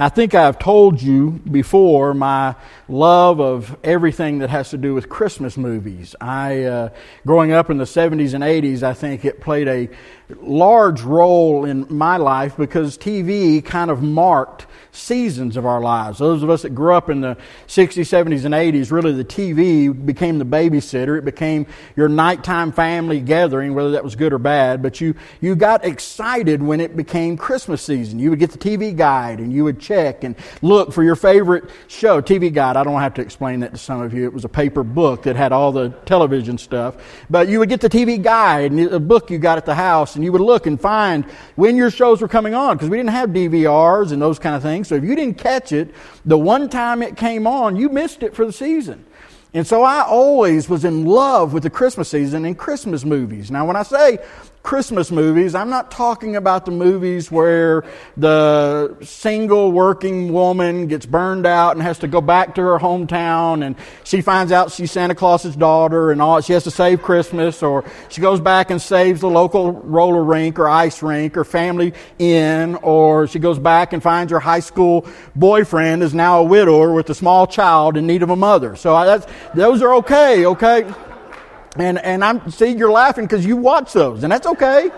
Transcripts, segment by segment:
I think I've told you before my love of everything that has to do with Christmas movies. I, uh, growing up in the 70s and 80s, I think it played a large role in my life because TV kind of marked seasons of our lives. Those of us that grew up in the 60s, 70s, and 80s, really the TV became the babysitter. It became your nighttime family gathering, whether that was good or bad. But you, you got excited when it became Christmas season. You would get the TV guide and you would check and look for your favorite show. TV guide, I don't have to explain that to some of you. It was a paper book that had all the television stuff. But you would get the TV guide and a book you got at the house and you would look and find when your shows were coming on because we didn't have DVRs and those kind of things. So if you didn't catch it the one time it came on, you missed it for the season. And so I always was in love with the Christmas season and Christmas movies. Now, when I say Christmas movies, I'm not talking about the movies where the single working woman gets burned out and has to go back to her hometown and she finds out she's Santa Claus's daughter and all she has to save Christmas or she goes back and saves the local roller rink or ice rink or family inn or she goes back and finds her high school boyfriend is now a widower with a small child in need of a mother. So that's, those are okay, okay? And, and I'm, see, you're laughing because you watch those, and that's okay.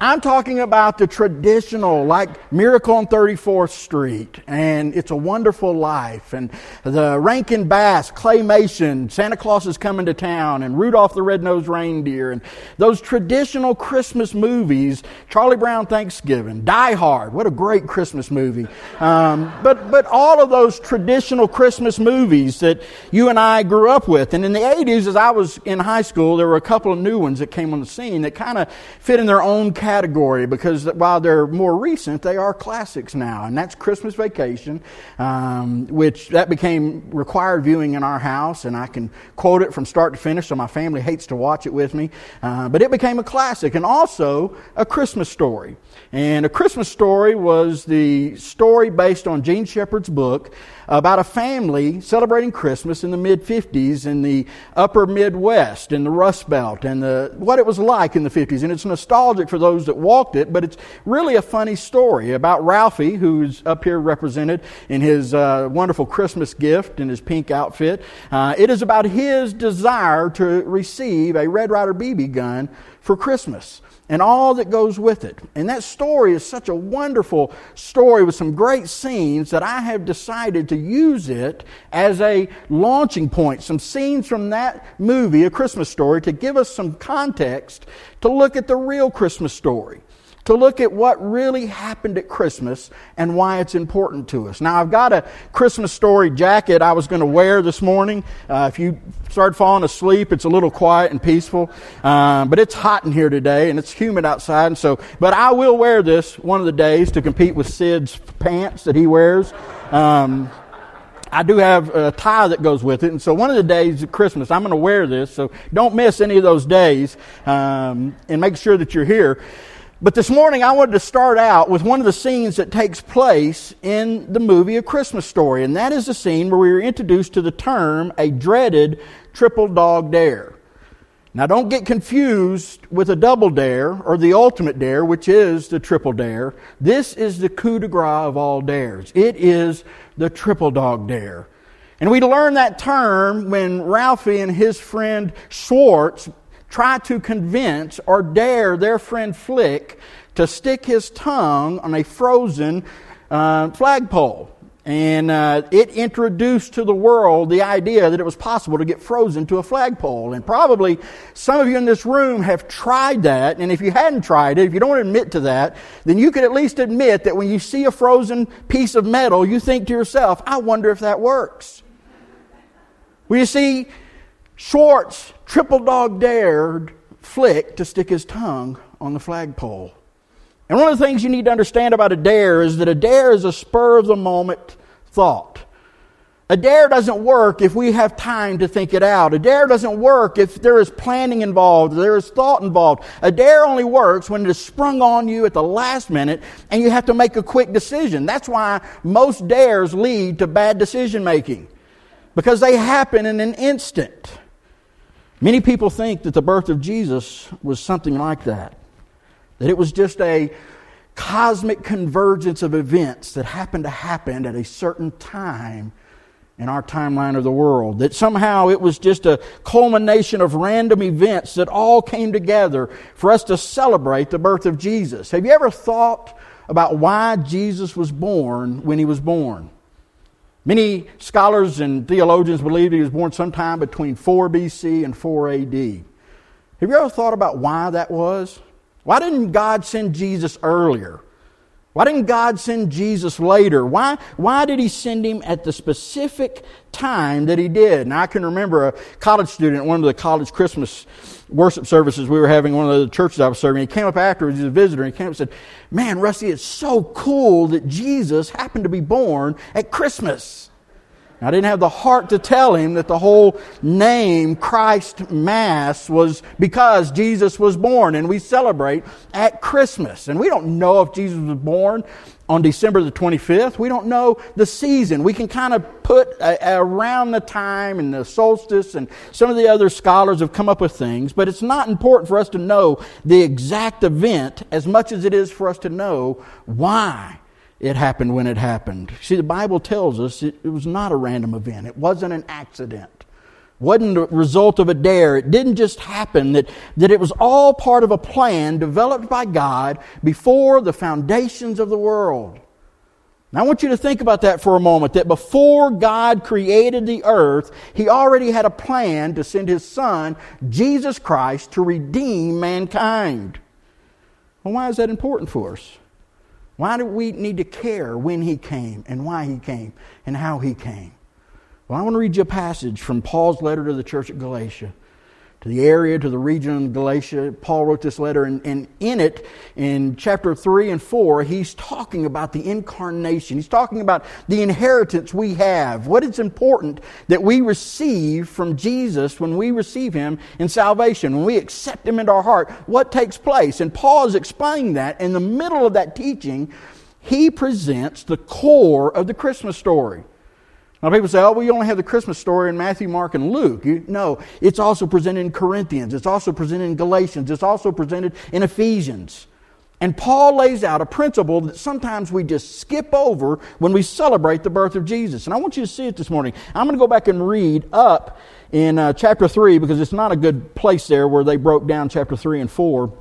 I'm talking about the traditional, like Miracle on 34th Street, and It's a Wonderful Life, and the Rankin Bass, Claymation, Santa Claus is Coming to Town, and Rudolph the Red-Nosed Reindeer, and those traditional Christmas movies, Charlie Brown Thanksgiving, Die Hard, what a great Christmas movie. Um, but, but all of those traditional Christmas movies that you and I grew up with. And in the 80s, as I was in high school, there were a couple of new ones that came on the scene that kind of fit in their own category category because while they're more recent, they are classics now. And that's Christmas Vacation, um, which that became required viewing in our house, and I can quote it from start to finish, so my family hates to watch it with me. Uh, but it became a classic, and also a Christmas story. And A Christmas Story was the story based on Jean Shepherd's book about a family celebrating Christmas in the mid 50s in the upper Midwest, in the Rust Belt, and the, what it was like in the 50s. And it's nostalgic for those that walked it, but it's really a funny story about Ralphie, who's up here represented in his uh, wonderful Christmas gift and his pink outfit. Uh, it is about his desire to receive a Red Ryder BB gun for Christmas and all that goes with it. And that story is such a wonderful story with some great scenes that I have decided to use it as a launching point. Some scenes from that movie, A Christmas Story, to give us some context to look at the real Christmas story to look at what really happened at Christmas and why it's important to us. Now, I've got a Christmas story jacket I was going to wear this morning. Uh, if you start falling asleep, it's a little quiet and peaceful. Uh, but it's hot in here today and it's humid outside. And so, but I will wear this one of the days to compete with Sid's pants that he wears. Um, I do have a tie that goes with it. And so one of the days of Christmas, I'm going to wear this. So don't miss any of those days um, and make sure that you're here. But this morning I wanted to start out with one of the scenes that takes place in the movie A Christmas Story, and that is the scene where we are introduced to the term a dreaded triple dog dare. Now don't get confused with a double dare or the ultimate dare, which is the triple dare. This is the coup de grace of all dares. It is the triple dog dare. And we learn that term when Ralphie and his friend Schwartz try to convince or dare their friend Flick to stick his tongue on a frozen uh, flagpole. And uh, it introduced to the world the idea that it was possible to get frozen to a flagpole. And probably some of you in this room have tried that. And if you hadn't tried it, if you don't admit to that, then you could at least admit that when you see a frozen piece of metal, you think to yourself, I wonder if that works. Well, you see, Schwartz triple dog dared Flick to stick his tongue on the flagpole. And one of the things you need to understand about a dare is that a dare is a spur of the moment thought. A dare doesn't work if we have time to think it out. A dare doesn't work if there is planning involved, there is thought involved. A dare only works when it is sprung on you at the last minute and you have to make a quick decision. That's why most dares lead to bad decision making because they happen in an instant. Many people think that the birth of Jesus was something like that, that it was just a cosmic convergence of events that happened to happen at a certain time in our timeline of the world. That somehow it was just a culmination of random events that all came together for us to celebrate the birth of Jesus. Have you ever thought about why Jesus was born when he was born? Many scholars and theologians believe he was born sometime between 4 BC and 4 AD. Have you ever thought about why that was? Why didn't God send Jesus earlier? Why didn't God send Jesus later? Why, why did He send Him at the specific time that He did? And I can remember a college student one of the college Christmas worship services we were having, one of the churches I was serving. He came up afterwards, he's a visitor, and he came up and said, Man, Rusty, it's so cool that Jesus happened to be born at Christmas. I didn't have the heart to tell him that the whole name Christ Mass was because Jesus was born, and we celebrate at Christmas. And we don't know if Jesus was born on December the 25th. We don't know the season. We can kind of put a, around the time and the solstice, and some of the other scholars have come up with things, but it's not important for us to know the exact event as much as it is for us to know why it happened when it happened. See, the Bible tells us it, it was not a random event, it wasn't an accident. Wasn't the result of a dare. It didn't just happen, that, that it was all part of a plan developed by God before the foundations of the world. Now, I want you to think about that for a moment that before God created the earth, He already had a plan to send His Son, Jesus Christ, to redeem mankind. Well, why is that important for us? Why do we need to care when he came and why he came and how he came? Well, I want to read you a passage from Paul's letter to the church at Galatia to the area, to the region of Galatia. Paul wrote this letter, and, and, in it, in chapter 3 and 4, he's talking about the incarnation. He's talking about the inheritance we have, what is important that we receive from Jesus when we receive him in salvation, when we accept him into our heart, what takes place. And Paul is explaining that. In the middle of that teaching, he presents the core of the Christmas story. Now, people say, oh, we only have the Christmas story in Matthew, Mark, and Luke. You, no, it's also presented in Corinthians. It's also presented in Galatians. It's also presented in Ephesians. And Paul lays out a principle that sometimes we just skip over when we celebrate the birth of Jesus. And I want you to see it this morning. I'm going to go back and read up in uh, chapter 3 because it's not a good place there where they broke down chapter 3 and 4.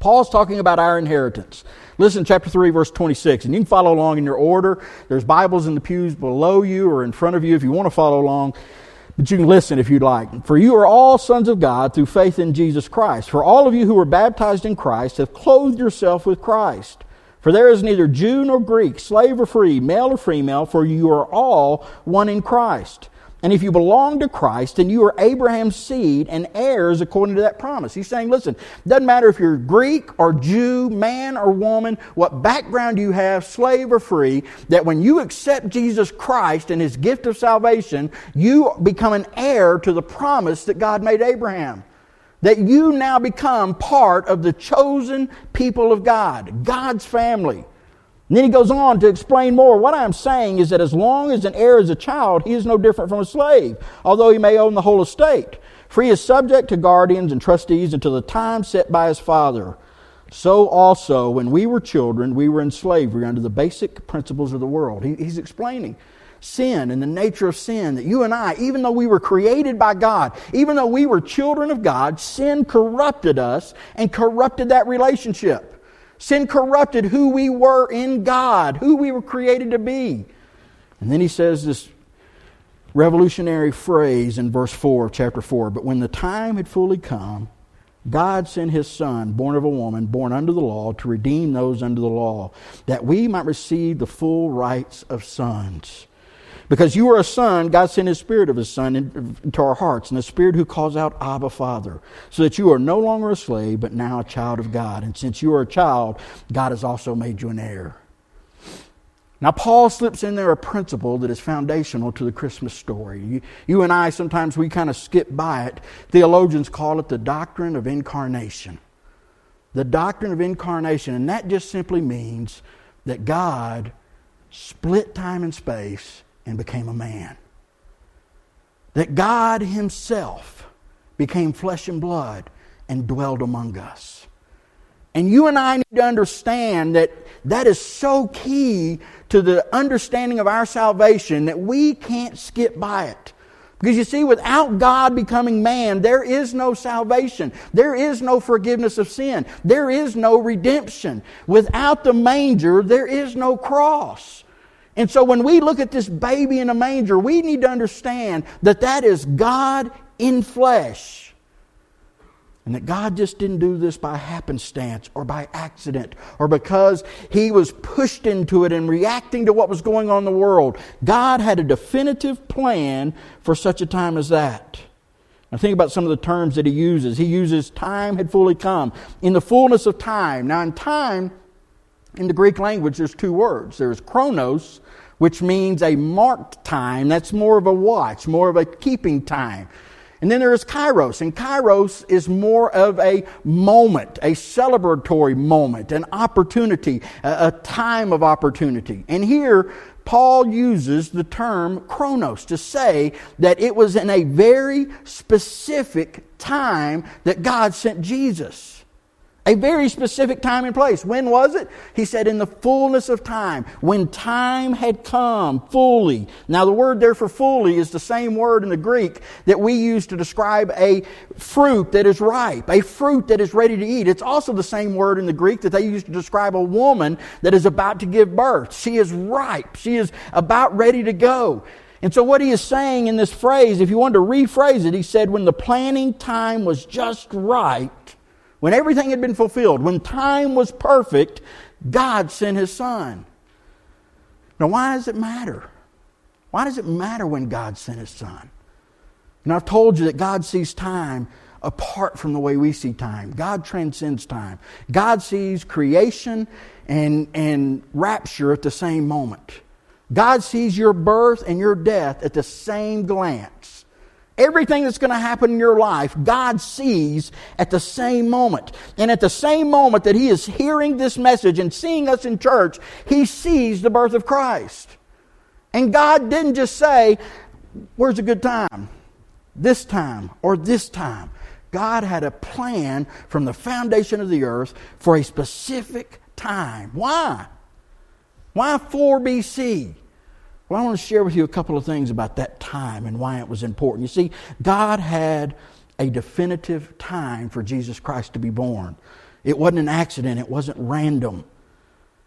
Paul's talking about our inheritance. Listen, chapter 3, verse 26. And you can follow along in your order. There's Bibles in the pews below you or in front of you if you want to follow along. But you can listen if you'd like. For you are all sons of God through faith in Jesus Christ. For all of you who were baptized in Christ have clothed yourself with Christ. For there is neither Jew nor Greek, slave or free, male or female, for you are all one in Christ. And if you belong to Christ, then you are Abraham's seed and heirs according to that promise. He's saying, listen, doesn't matter if you're Greek or Jew, man or woman, what background you have, slave or free, that when you accept Jesus Christ and his gift of salvation, you become an heir to the promise that God made Abraham. That you now become part of the chosen people of God, God's family. And then he goes on to explain more. What I'm saying is that as long as an heir is a child, he is no different from a slave, although he may own the whole estate. For he is subject to guardians and trustees until the time set by his father. So also, when we were children, we were in slavery under the basic principles of the world. He, he's explaining sin and the nature of sin that you and I, even though we were created by God, even though we were children of God, sin corrupted us and corrupted that relationship. Sin corrupted who we were in God, who we were created to be. And then he says this revolutionary phrase in verse 4 of chapter 4 But when the time had fully come, God sent his Son, born of a woman, born under the law, to redeem those under the law, that we might receive the full rights of sons. Because you are a son, God sent His Spirit of His Son into our hearts, and the Spirit who calls out, Abba, Father, so that you are no longer a slave, but now a child of God. And since you are a child, God has also made you an heir. Now, Paul slips in there a principle that is foundational to the Christmas story. You, you and I, sometimes we kind of skip by it. Theologians call it the doctrine of incarnation. The doctrine of incarnation. And that just simply means that God split time and space and became a man. That God Himself became flesh and blood and dwelled among us. And you and I need to understand that that is so key to the understanding of our salvation that we can't skip by it. Because you see, without God becoming man, there is no salvation. There is no forgiveness of sin. There is no redemption. Without the manger, there is no cross. And so when we look at this baby in a manger, we need to understand that that is God in flesh. And that God just didn't do this by happenstance or by accident or because he was pushed into it and reacting to what was going on in the world. God had a definitive plan for such a time as that. Now think about some of the terms that he uses. He uses time had fully come. In the fullness of time. Now in time, in the Greek language, there's two words. There's chronos, which means a marked time. That's more of a watch, more of a keeping time. And then there is kairos, and kairos is more of a moment, a celebratory moment, an opportunity, a, time of opportunity. And here, Paul uses the term chronos to say that it was in a very specific time that God sent Jesus. A very specific time and place. When was it? He said, in the fullness of time. When time had come fully. Now, the word there for fully is the same word in the Greek that we use to describe a fruit that is ripe, a fruit that is ready to eat. It's also the same word in the Greek that they use to describe a woman that is about to give birth. She is ripe. She is about ready to go. And so, what he is saying in this phrase, if you wanted to rephrase it, he said, when the planning time was just right, when everything had been fulfilled, when time was perfect, God sent His Son. Now, why does it matter? Why does it matter when God sent His Son? And I've told you that God sees time apart from the way we see time. God transcends time. God sees creation and, and rapture at the same moment. God sees your birth and your death at the same glance. Everything that's going to happen in your life, God sees at the same moment. And at the same moment that He is hearing this message and seeing us in church, He sees the birth of Christ. And God didn't just say, Where's a good time? This time or this time. God had a plan from the foundation of the earth for a specific time. Why? Why 4 BC? Well, I want to share with you a couple of things about that time and why it was important. You see, God had a definitive time for Jesus Christ to be born. It wasn't an accident, it wasn't random.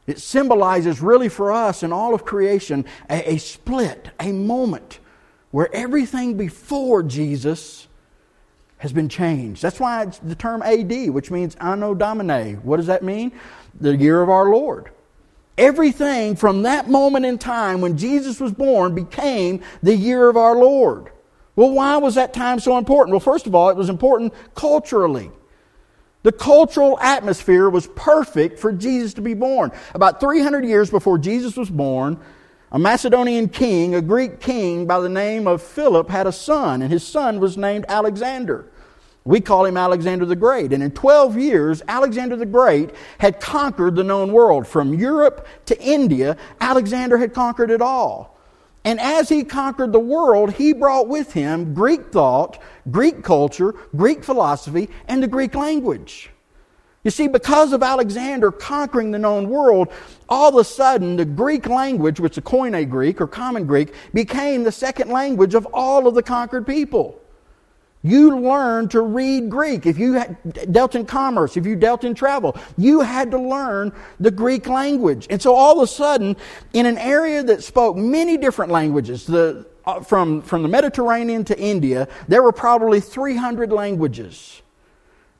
It symbolizes, really, for us and all of creation, a, a split, a moment where everything before Jesus has been changed. That's why it's the term AD, which means Anno Domini. What does that mean? The year of our Lord. Everything from that moment in time when Jesus was born became the year of our Lord. Well, why was that time so important? Well, first of all, it was important culturally. The cultural atmosphere was perfect for Jesus to be born. About 300 years before Jesus was born, a Macedonian king, a Greek king by the name of Philip, had a son, and his son was named Alexander. We call him Alexander the Great. And in 12 years, Alexander the Great had conquered the known world. From Europe to India, Alexander had conquered it all. And as he conquered the world, he brought with him Greek thought, Greek culture, Greek philosophy, and the Greek language. You see, because of Alexander conquering the known world, all of a sudden the Greek language, which is Koine Greek or Common Greek, became the second language of all of the conquered people. You learned to read Greek. If you dealt in commerce, if you dealt in travel, you had to learn the Greek language. And so all of a sudden, in an area that spoke many different languages, the, uh, from, from the Mediterranean to India, there were probably 300 languages.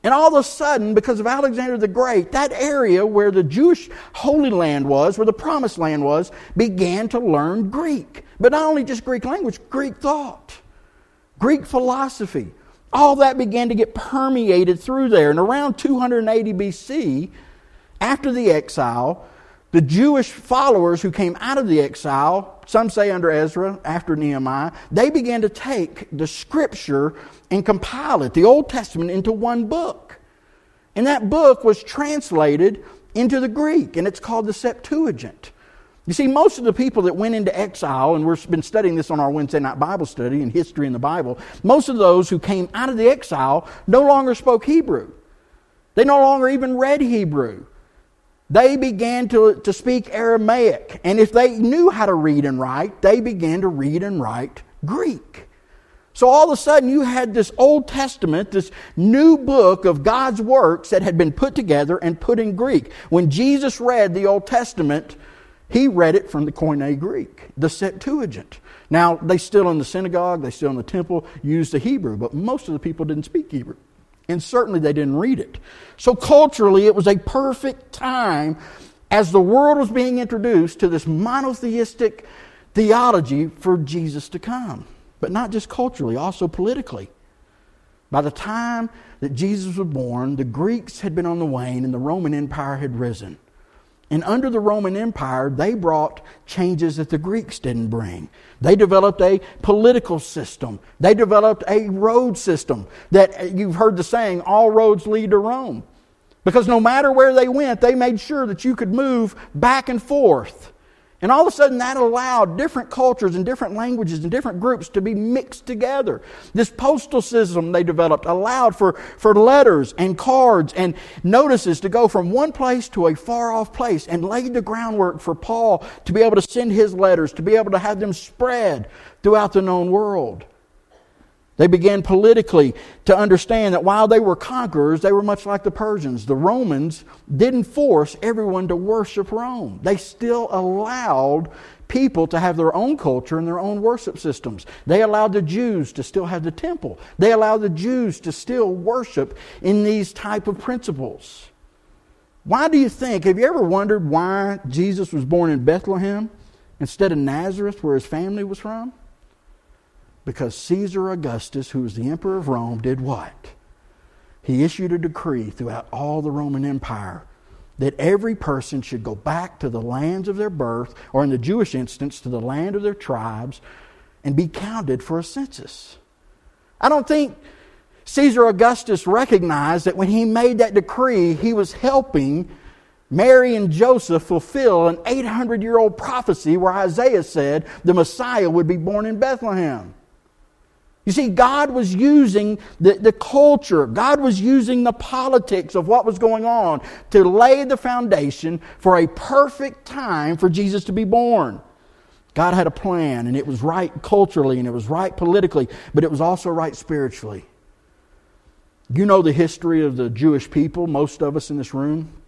And all of a sudden, because of Alexander the Great, that area where the Jewish Holy Land was, where the Promised Land was, began to learn Greek. But not only just Greek language, Greek thought. Greek philosophy. All that began to get permeated through there. And around 280 BC, after the exile, the Jewish followers who came out of the exile, some say under Ezra, after Nehemiah, they began to take the scripture and compile it, the Old Testament, into one book. And that book was translated into the Greek, and it's called the Septuagint. You see, most of the people that went into exile, and we've been studying this on our Wednesday night Bible study and history in the Bible, most of those who came out of the exile no longer spoke Hebrew. They no longer even read Hebrew. They began to, to speak Aramaic. And if they knew how to read and write, they began to read and write Greek. So all of a sudden, you had this Old Testament, this new book of God's works that had been put together and put in Greek. When Jesus read the Old Testament, he read it from the Koine Greek, the Septuagint. Now, they still in the synagogue, they still in the temple used the Hebrew, but most of the people didn't speak Hebrew. And certainly they didn't read it. So culturally, it was a perfect time as the world was being introduced to this monotheistic theology for Jesus to come. But not just culturally, also politically. By the time that Jesus was born, the Greeks had been on the wane and the Roman Empire had risen. And under the Roman Empire, they brought changes that the Greeks didn't bring. They developed a political system. They developed a road system that uh, you've heard the saying, all roads lead to Rome. Because no matter where they went, they made sure that you could move back and forth. And all of a sudden, that allowed different cultures and different languages and different groups to be mixed together. This postal system they developed allowed for, for letters and cards and notices to go from one place to a far off place and laid the groundwork for Paul to be able to send his letters, to be able to have them spread throughout the known world. They began politically to understand that while they were conquerors, they were much like the Persians. The Romans didn't force everyone to worship Rome, they still allowed people to have their own culture and their own worship systems. They allowed the Jews to still have the temple. They allowed the Jews to still worship in these type of principles. Why do you think, have you ever wondered why Jesus was born in Bethlehem instead of Nazareth where his family was from? Because Caesar Augustus, who was the emperor of Rome, did what? He issued a decree throughout all the Roman Empire that every person should go back to the lands of their birth, or in the Jewish instance, to the land of their tribes, and be counted for a census. I don't think Caesar Augustus recognized that when he made that decree, he was helping Mary and Joseph fulfill an 800 year old prophecy where Isaiah said the Messiah would be born in Bethlehem. You see, God was using the, the culture, God was using the politics of what was going on to lay the foundation for a perfect time for Jesus to be born. God had a plan, and it was right culturally, and it was right politically, but it was also right spiritually. You know the history of the Jewish people, most of us in this room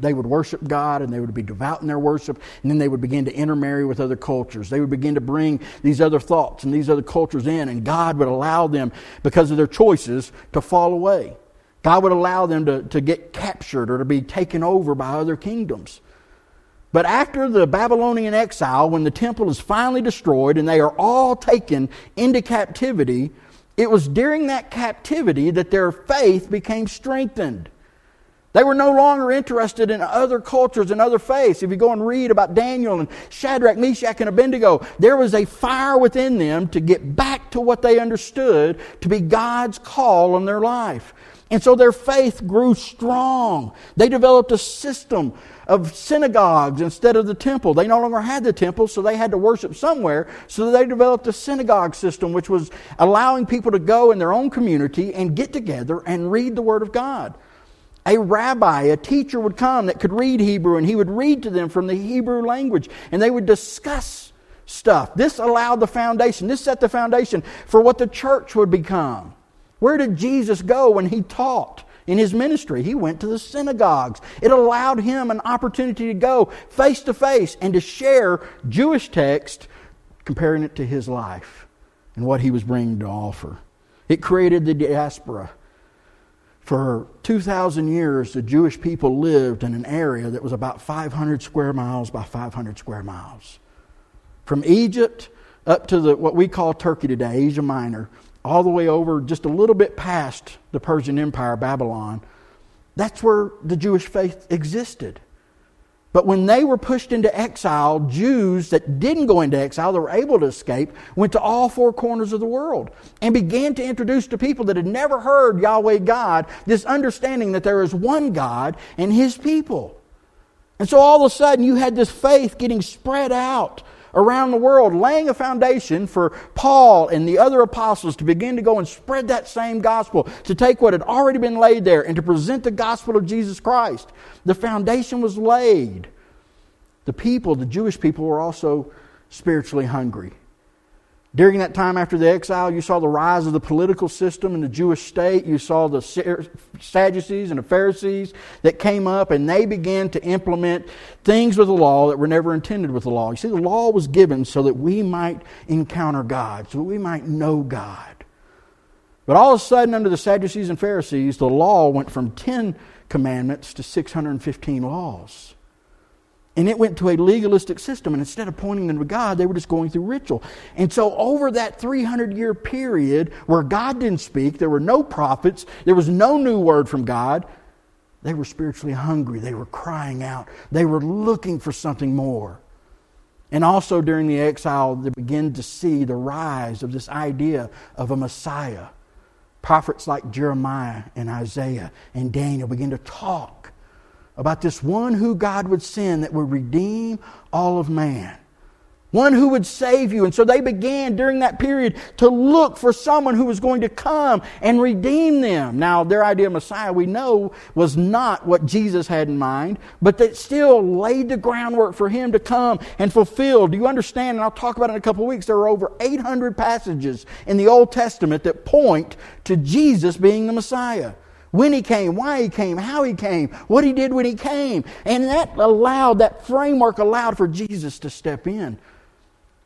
they would worship God and they would be devout in their worship, and then they would begin to intermarry with other cultures. They would begin to bring these other thoughts and these other cultures in, and God would allow them, because of their choices, to fall away. God would allow them to, to get captured or to be taken over by other kingdoms. But after the Babylonian exile, when the temple is finally destroyed and they are all taken into captivity, it was during that captivity that their faith became strengthened. They were no longer interested in other cultures and other faiths. If you go and read about Daniel and Shadrach, Meshach, and Abednego, there was a fire within them to get back to what they understood to be God's call on their life. And so their faith grew strong. They developed a system of synagogues instead of the temple. They no longer had the temple, so they had to worship somewhere. So they developed a synagogue system, which was allowing people to go in their own community and get together and read the Word of God a rabbi, a teacher would come that could read Hebrew, and he would read to them from the Hebrew language, and they would discuss stuff. This allowed the foundation, this set the foundation for what the church would become. Where did Jesus go when he taught? in his ministry. He went to the synagogues. It allowed him an opportunity to go face to face and to share Jewish text, comparing it to his life and what he was bringing to offer. It created the diaspora. For 2,000 years, the Jewish people lived in an area that was about 500 square miles by 500 square miles. From Egypt up to the, what we call Turkey today, Asia Minor, all the way over just a little bit past the Persian Empire, Babylon, that's where the Jewish faith existed. But when they were pushed into exile, Jews that didn't go into exile, that were able to escape, went to all four corners of the world and began to introduce to people that had never heard Yahweh God this understanding that there is one God and His people. And so all of a sudden, you had this faith getting spread out around the world, laying a foundation for Paul and the other apostles to begin to go and spread that same gospel, to take what had already been laid there and to present the gospel of Jesus Christ. The foundation was laid. The people, the Jewish people, were also spiritually hungry. During that time after the exile, you saw the rise of the political system in the Jewish state. You saw the Sadducees and the Pharisees that came up, and they began to implement things with the law that were never intended with the law. You see, the law was given so that we might encounter God, so that we might know God. But all of a sudden, under the Sadducees and Pharisees, the law went from 10 commandments to 615 laws. And it went to a legalistic system. And instead of pointing them to God, they were just going through ritual. And so, over that 300 year period where God didn't speak, there were no prophets, there was no new word from God, they were spiritually hungry. They were crying out. They were looking for something more. And also during the exile, they began to see the rise of this idea of a Messiah. Prophets like Jeremiah and Isaiah and Daniel began to talk about this one who God would send that would redeem all of man. One who would save you. And so they began during that period to look for someone who was going to come and redeem them. Now, their idea of Messiah, we know, was not what Jesus had in mind, but that still laid the groundwork for him to come and fulfill. Do you understand? And I'll talk about it in a couple of weeks. There are over 800 passages in the Old Testament that point to Jesus being the Messiah when he came, why he came, how he came, what he did when he came. And that allowed, that framework allowed for Jesus to step in.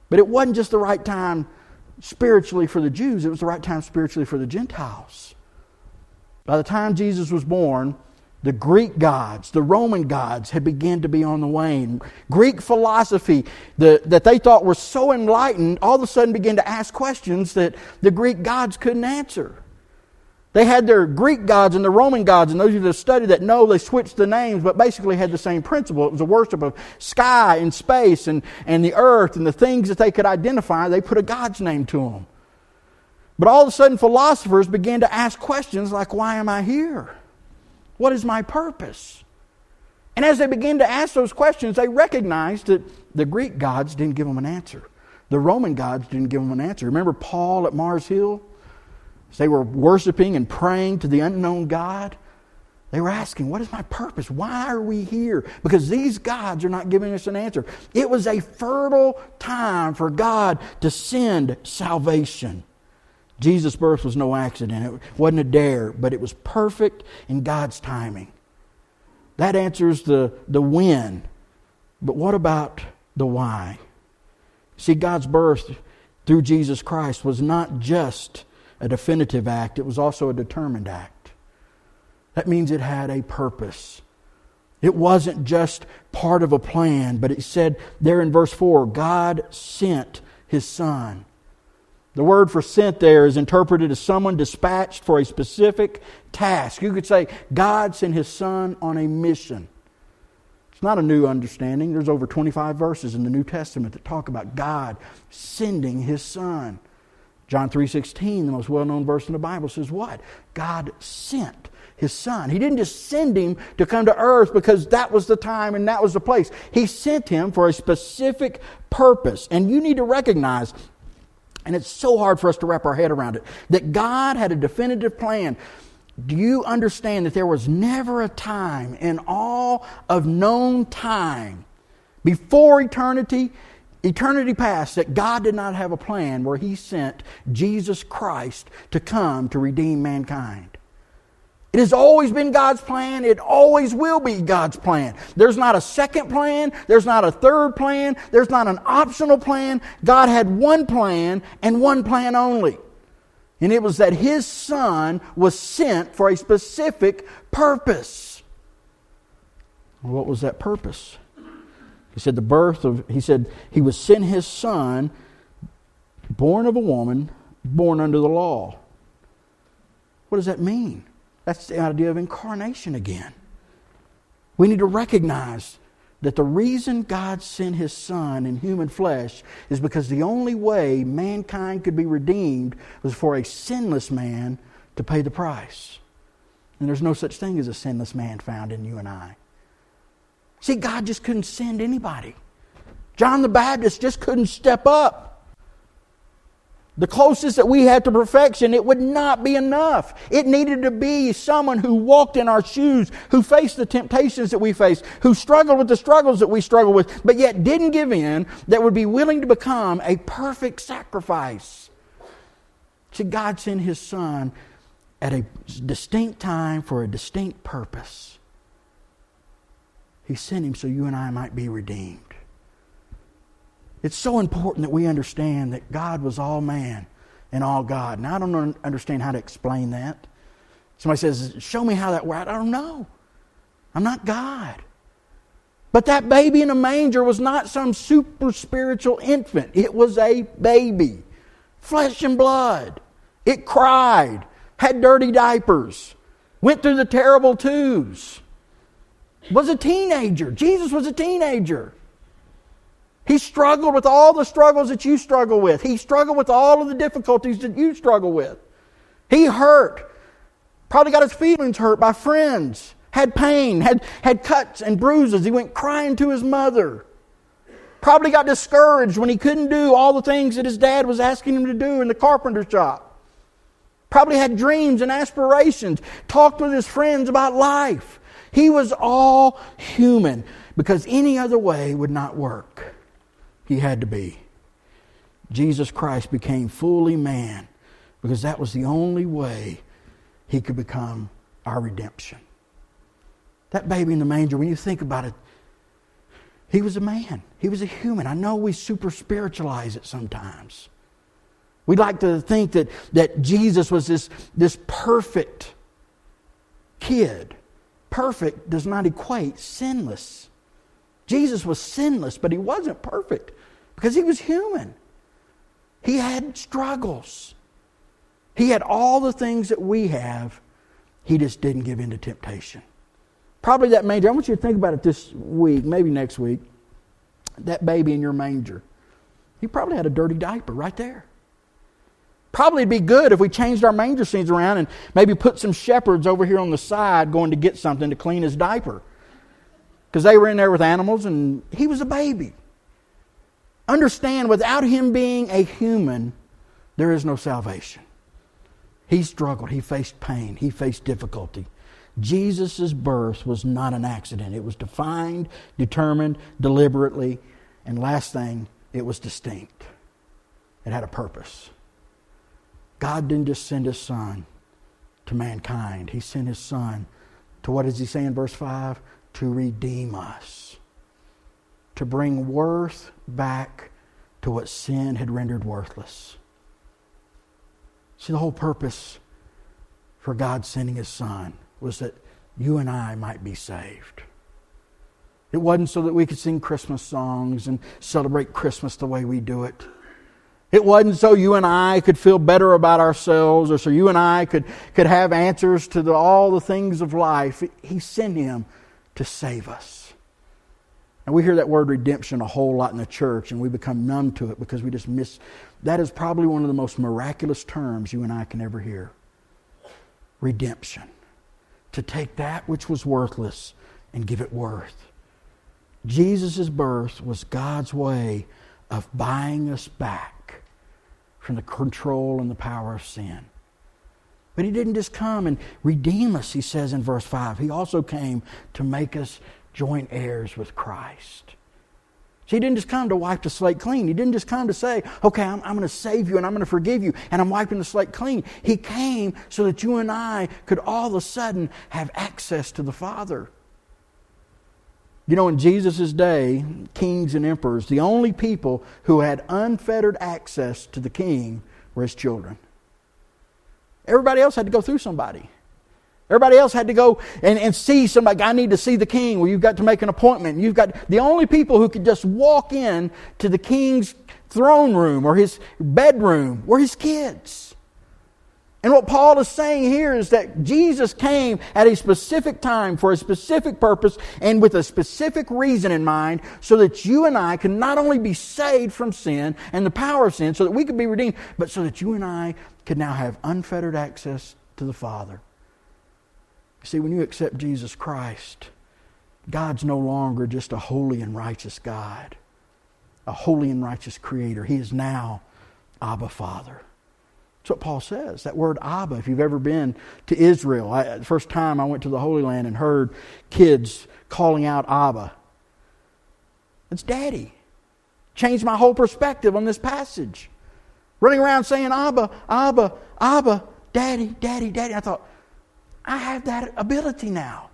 But it wasn't just the right time spiritually for the Jews, it was the right time spiritually for the Gentiles. By the time Jesus was born, the Greek gods, the Roman gods had begun to be on the wane. Greek philosophy the, that they thought were so enlightened all of a sudden began to ask questions that the Greek gods couldn't answer. They had their Greek gods and the Roman gods, and those of you that that know they switched the names, but basically had the same principle. It was a worship of sky and space and, and the earth and the things that they could identify. They put a God's name to them. But all of a sudden, philosophers began to ask questions like, Why am I here? What is my purpose? And as they began to ask those questions, they recognized that the Greek gods didn't give them an answer. The Roman gods didn't give them an answer. Remember Paul at Mars Hill? As they were worshiping and praying to the unknown God, they were asking, What is my purpose? Why are we here? Because these gods are not giving us an answer. It was a fertile time for God to send salvation. Jesus' birth was no accident. It wasn't a dare, but it was perfect in God's timing. That answers the, the when. But what about the why? See, God's birth through Jesus Christ was not just a definitive act, it was also a determined act. That means it had a purpose. It wasn't just part of a plan, but it said there in verse 4 God sent his son. The word for sent there is interpreted as someone dispatched for a specific task. You could say God sent his son on a mission. It's not a new understanding. There's over 25 verses in the New Testament that talk about God sending his son. John 3:16, the most well-known verse in the Bible says what? God sent his son. He didn't just send him to come to earth because that was the time and that was the place. He sent him for a specific purpose. And you need to recognize and it's so hard for us to wrap our head around it that God had a definitive plan. Do you understand that there was never a time in all of known time before eternity eternity past that God did not have a plan where He sent Jesus Christ to come to redeem mankind. It has always been God's plan. It always will be God's plan. There's not a second plan. There's not a third plan. There's not an optional plan. God had one plan and one plan only. And it was that His Son was sent for a specific purpose. What was that purpose? He said the birth of, he said he was sent his son, born of a woman, born under the law. What does that mean? That's the idea of incarnation again. We need to recognize that the reason God sent his son in human flesh is because the only way mankind could be redeemed was for a sinless man to pay the price. And there's no such thing as a sinless man found in you and I. See, God just couldn't send anybody. John the Baptist just couldn't step up. The closest that we had to perfection, it would not be enough. It needed to be someone who walked in our shoes, who faced the temptations that we face, who struggled with the struggles that we struggle with, but yet didn't give in, that would be willing to become a perfect sacrifice. See, God sent His Son at a distinct time for a distinct purpose. He sent Him so you and I might be redeemed. It's so important that we understand that God was all man and all God. Now, I don't understand how to explain that. Somebody says, Show me how that works. I don't know. I'm not God. But that baby in a manger was not some super spiritual infant, it was a baby, flesh and blood. It cried, had dirty diapers, went through the terrible twos, was a teenager. Jesus was a teenager. He struggled with all the struggles that you struggle with. He struggled with all of the difficulties that you struggle with. He hurt. Probably got his feelings hurt by friends. Had pain, had, had cuts and bruises. He went crying to his mother. Probably got discouraged when he couldn't do all the things that his dad was asking him to do in the carpenter shop. Probably had dreams and aspirations. Talked with his friends about life. He was all human because any other way would not work he had to be. Jesus Christ became fully man because that was the only way he could become our redemption. That baby in the manger, when you think about it, he was a man. He was a human. I know we super spiritualize it sometimes. We like to think that, that Jesus was this, this perfect kid. Perfect does not equate sinless. Jesus was sinless, but he wasn't perfect because he was human. He had struggles. He had all the things that we have. He just didn't give in to temptation. Probably that manger, I want you to think about it this week, maybe next week. That baby in your manger. He probably had a dirty diaper right there. Probably be good if we changed our manger scenes around and maybe put some shepherds over here on the side going to get something to clean his diaper because they were in there with animals and he was a baby. Understand, without him being a human, there is no salvation. He struggled, he faced pain, he faced difficulty. Jesus' birth was not an accident. It was defined, determined, deliberately, and last thing, it was distinct. It had a purpose. God didn't just send his son to mankind, he sent his son to what does he say in verse 5? to redeem us, to bring worth back to what sin had rendered worthless. See, the whole purpose for God sending His Son was that you and I might be saved. It wasn't so that we could sing Christmas songs and celebrate Christmas the way we do it. It wasn't so you and I could feel better about ourselves or so you and I could, could have answers to the, all the things of life. He sent Him to save us. And we hear that word redemption a whole lot in the church, and we become numb to it because we just miss. That is probably one of the most miraculous terms you and I can ever hear redemption. To take that which was worthless and give it worth. Jesus' birth was God's way of buying us back from the control and the power of sin. But he didn't just come and redeem us, he says in verse 5. He also came to make us joint heirs with Christ. So he didn't just come to wipe the slate clean. He didn't just come to say, okay, I'm, I'm going to save you and I'm going to forgive you and I'm wiping the slate clean. He came so that you and I could all of a sudden have access to the Father. You know, in Jesus' day, kings and emperors, the only people who had unfettered access to the king were his children. Everybody else had to go through somebody. Everybody else had to go and, and see somebody. I need to see the king. Well, you've got to make an appointment. You've got the only people who could just walk in to the king's throne room or his bedroom were his kids. And what Paul is saying here is that Jesus came at a specific time for a specific purpose and with a specific reason in mind so that you and I can not only be saved from sin and the power of sin so that we could be redeemed, but so that you and I could now have unfettered access to the Father. You see, when you accept Jesus Christ, God's no longer just a holy and righteous God. a holy and righteous creator. He is now Abba Father. That's what Paul says. That word Abba, if you've ever been to Israel, I, the first time I went to the Holy Land and heard kids calling out Abba, it's daddy. Changed my whole perspective on this passage. Running around saying Abba, Abba, Abba, daddy, daddy, daddy. I thought, I have that ability now.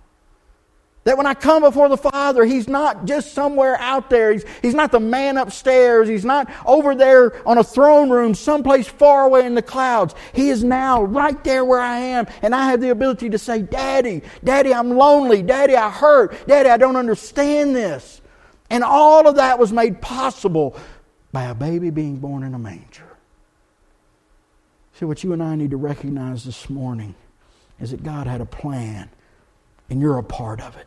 That when I come before the Father, He's not just somewhere out there. He's, he's not the man upstairs. He's not over there on a throne room someplace far away in the clouds. He is now right there where I am. And I have the ability to say, Daddy, Daddy, I'm lonely. Daddy, I hurt. Daddy, I don't understand this. And all of that was made possible by a baby being born in a manger. See, what you and I need to recognize this morning is that God had a plan, and you're a part of it.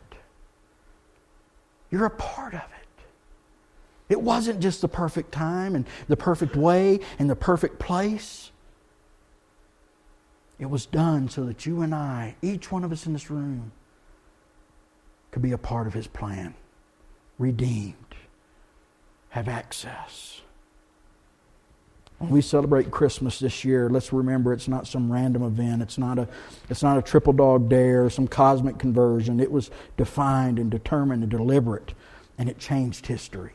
You're a part of it. It wasn't just the perfect time and the perfect way and the perfect place. It was done so that you and I, each one of us in this room, could be a part of His plan, redeemed, have access. When we celebrate Christmas this year, let's remember it's not some random event. It's not a, it's not a triple dog dare, some cosmic conversion. It was defined and determined and deliberate, and it changed history.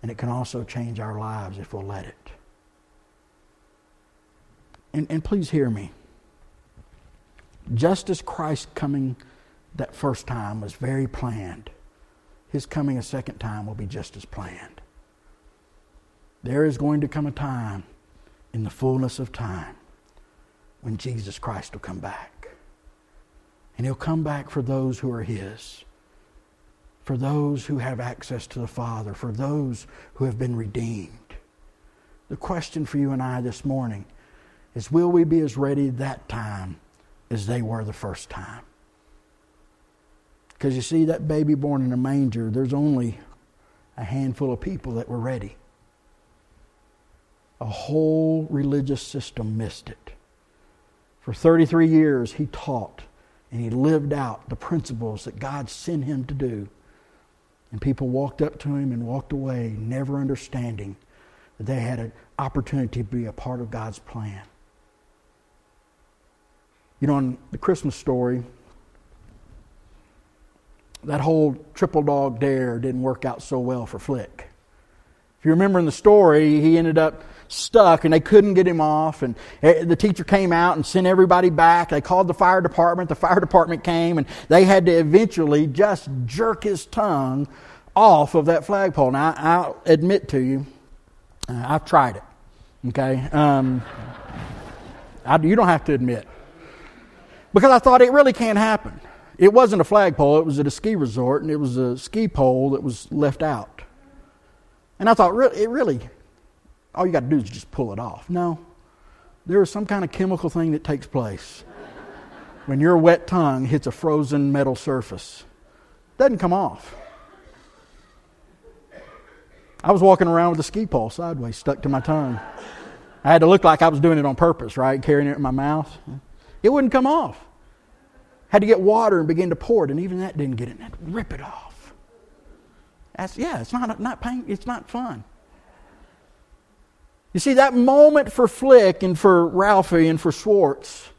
And it can also change our lives if we'll let it. And, and please hear me. Just as Christ coming that first time was very planned, his coming a second time will be just as planned. There is going to come a time in the fullness of time when Jesus Christ will come back. And he'll come back for those who are his, for those who have access to the Father, for those who have been redeemed. The question for you and I this morning is will we be as ready that time as they were the first time? Because you see, that baby born in a manger, there's only a handful of people that were ready a whole religious system missed it. For 33 years, he taught and he lived out the principles that God sent him to do. And people walked up to him and walked away, never understanding that they had an opportunity to be a part of God's plan. You know, in the Christmas story, that whole triple dog dare didn't work out so well for Flick. If you remember in the story, he ended up stuck and they couldn't get him off. And eh, the teacher came out and sent everybody back. They called the fire department. The fire department came and they had to eventually just jerk his tongue off of that flagpole. Now, I'll admit to you, uh, I've tried it. Okay? Um, I, you don't have to admit. Because I thought it really can't happen. It wasn't a flagpole, it was at a ski resort, and it was a ski pole that was left out. And I thought, it really, all you got to do is just pull it off. No, there is some kind of chemical thing that takes place when your wet tongue hits a frozen metal surface. It doesn't come off. I was walking around with a ski pole sideways stuck to my tongue. I had to look like I was doing it on purpose, right? Carrying it in my mouth. It wouldn't come off. Had to get water and begin to pour it, and even that didn't get it. Rip it off. That's yeah, it's not not pain. It's not fun. You see, that moment for Flick and for Ralphie and for Schwartz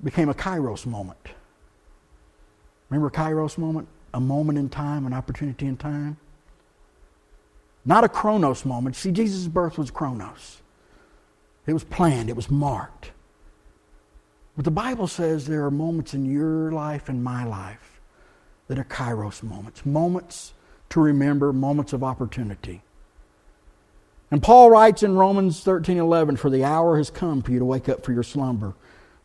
became a kairos moment. Remember kairos moment? A moment in time, an opportunity in time? Not a chronos moment. See, Jesus' birth was chronos. It was planned, it was marked. But the Bible says there are moments in your life and my life that are kairos moments, moments to remember, moments of opportunity. And Paul writes in Romans 13 11, For the hour has come for you to wake up for your slumber,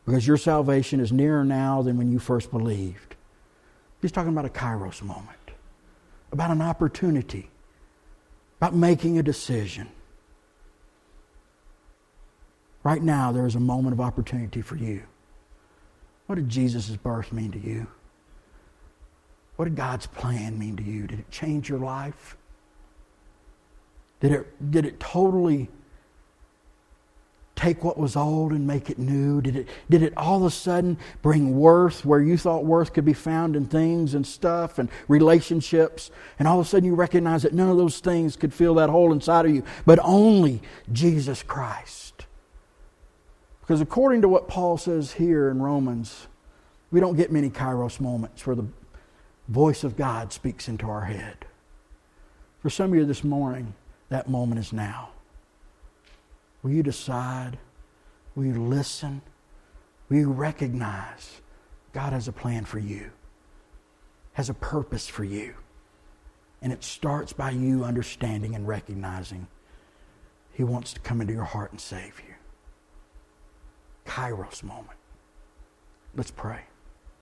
because your salvation is nearer now than when you first believed. He's talking about a kairos moment, about an opportunity, about making a decision. Right now, there is a moment of opportunity for you. What did Jesus' birth mean to you? What did God's plan mean to you? Did it change your life? Did it, did it totally take what was old and make it new? Did it, did it all of a sudden bring worth where you thought worth could be found in things and stuff and relationships? And all of a sudden you recognize that none of those things could fill that hole inside of you, but only Jesus Christ. Because according to what Paul says here in Romans, we don't get many kairos moments where the voice of God speaks into our head. For some of you this morning, that moment is now. Will you decide? Will you listen? Will you recognize God has a plan for you, has a purpose for you? And it starts by you understanding and recognizing He wants to come into your heart and save you. Kairos moment. Let's pray.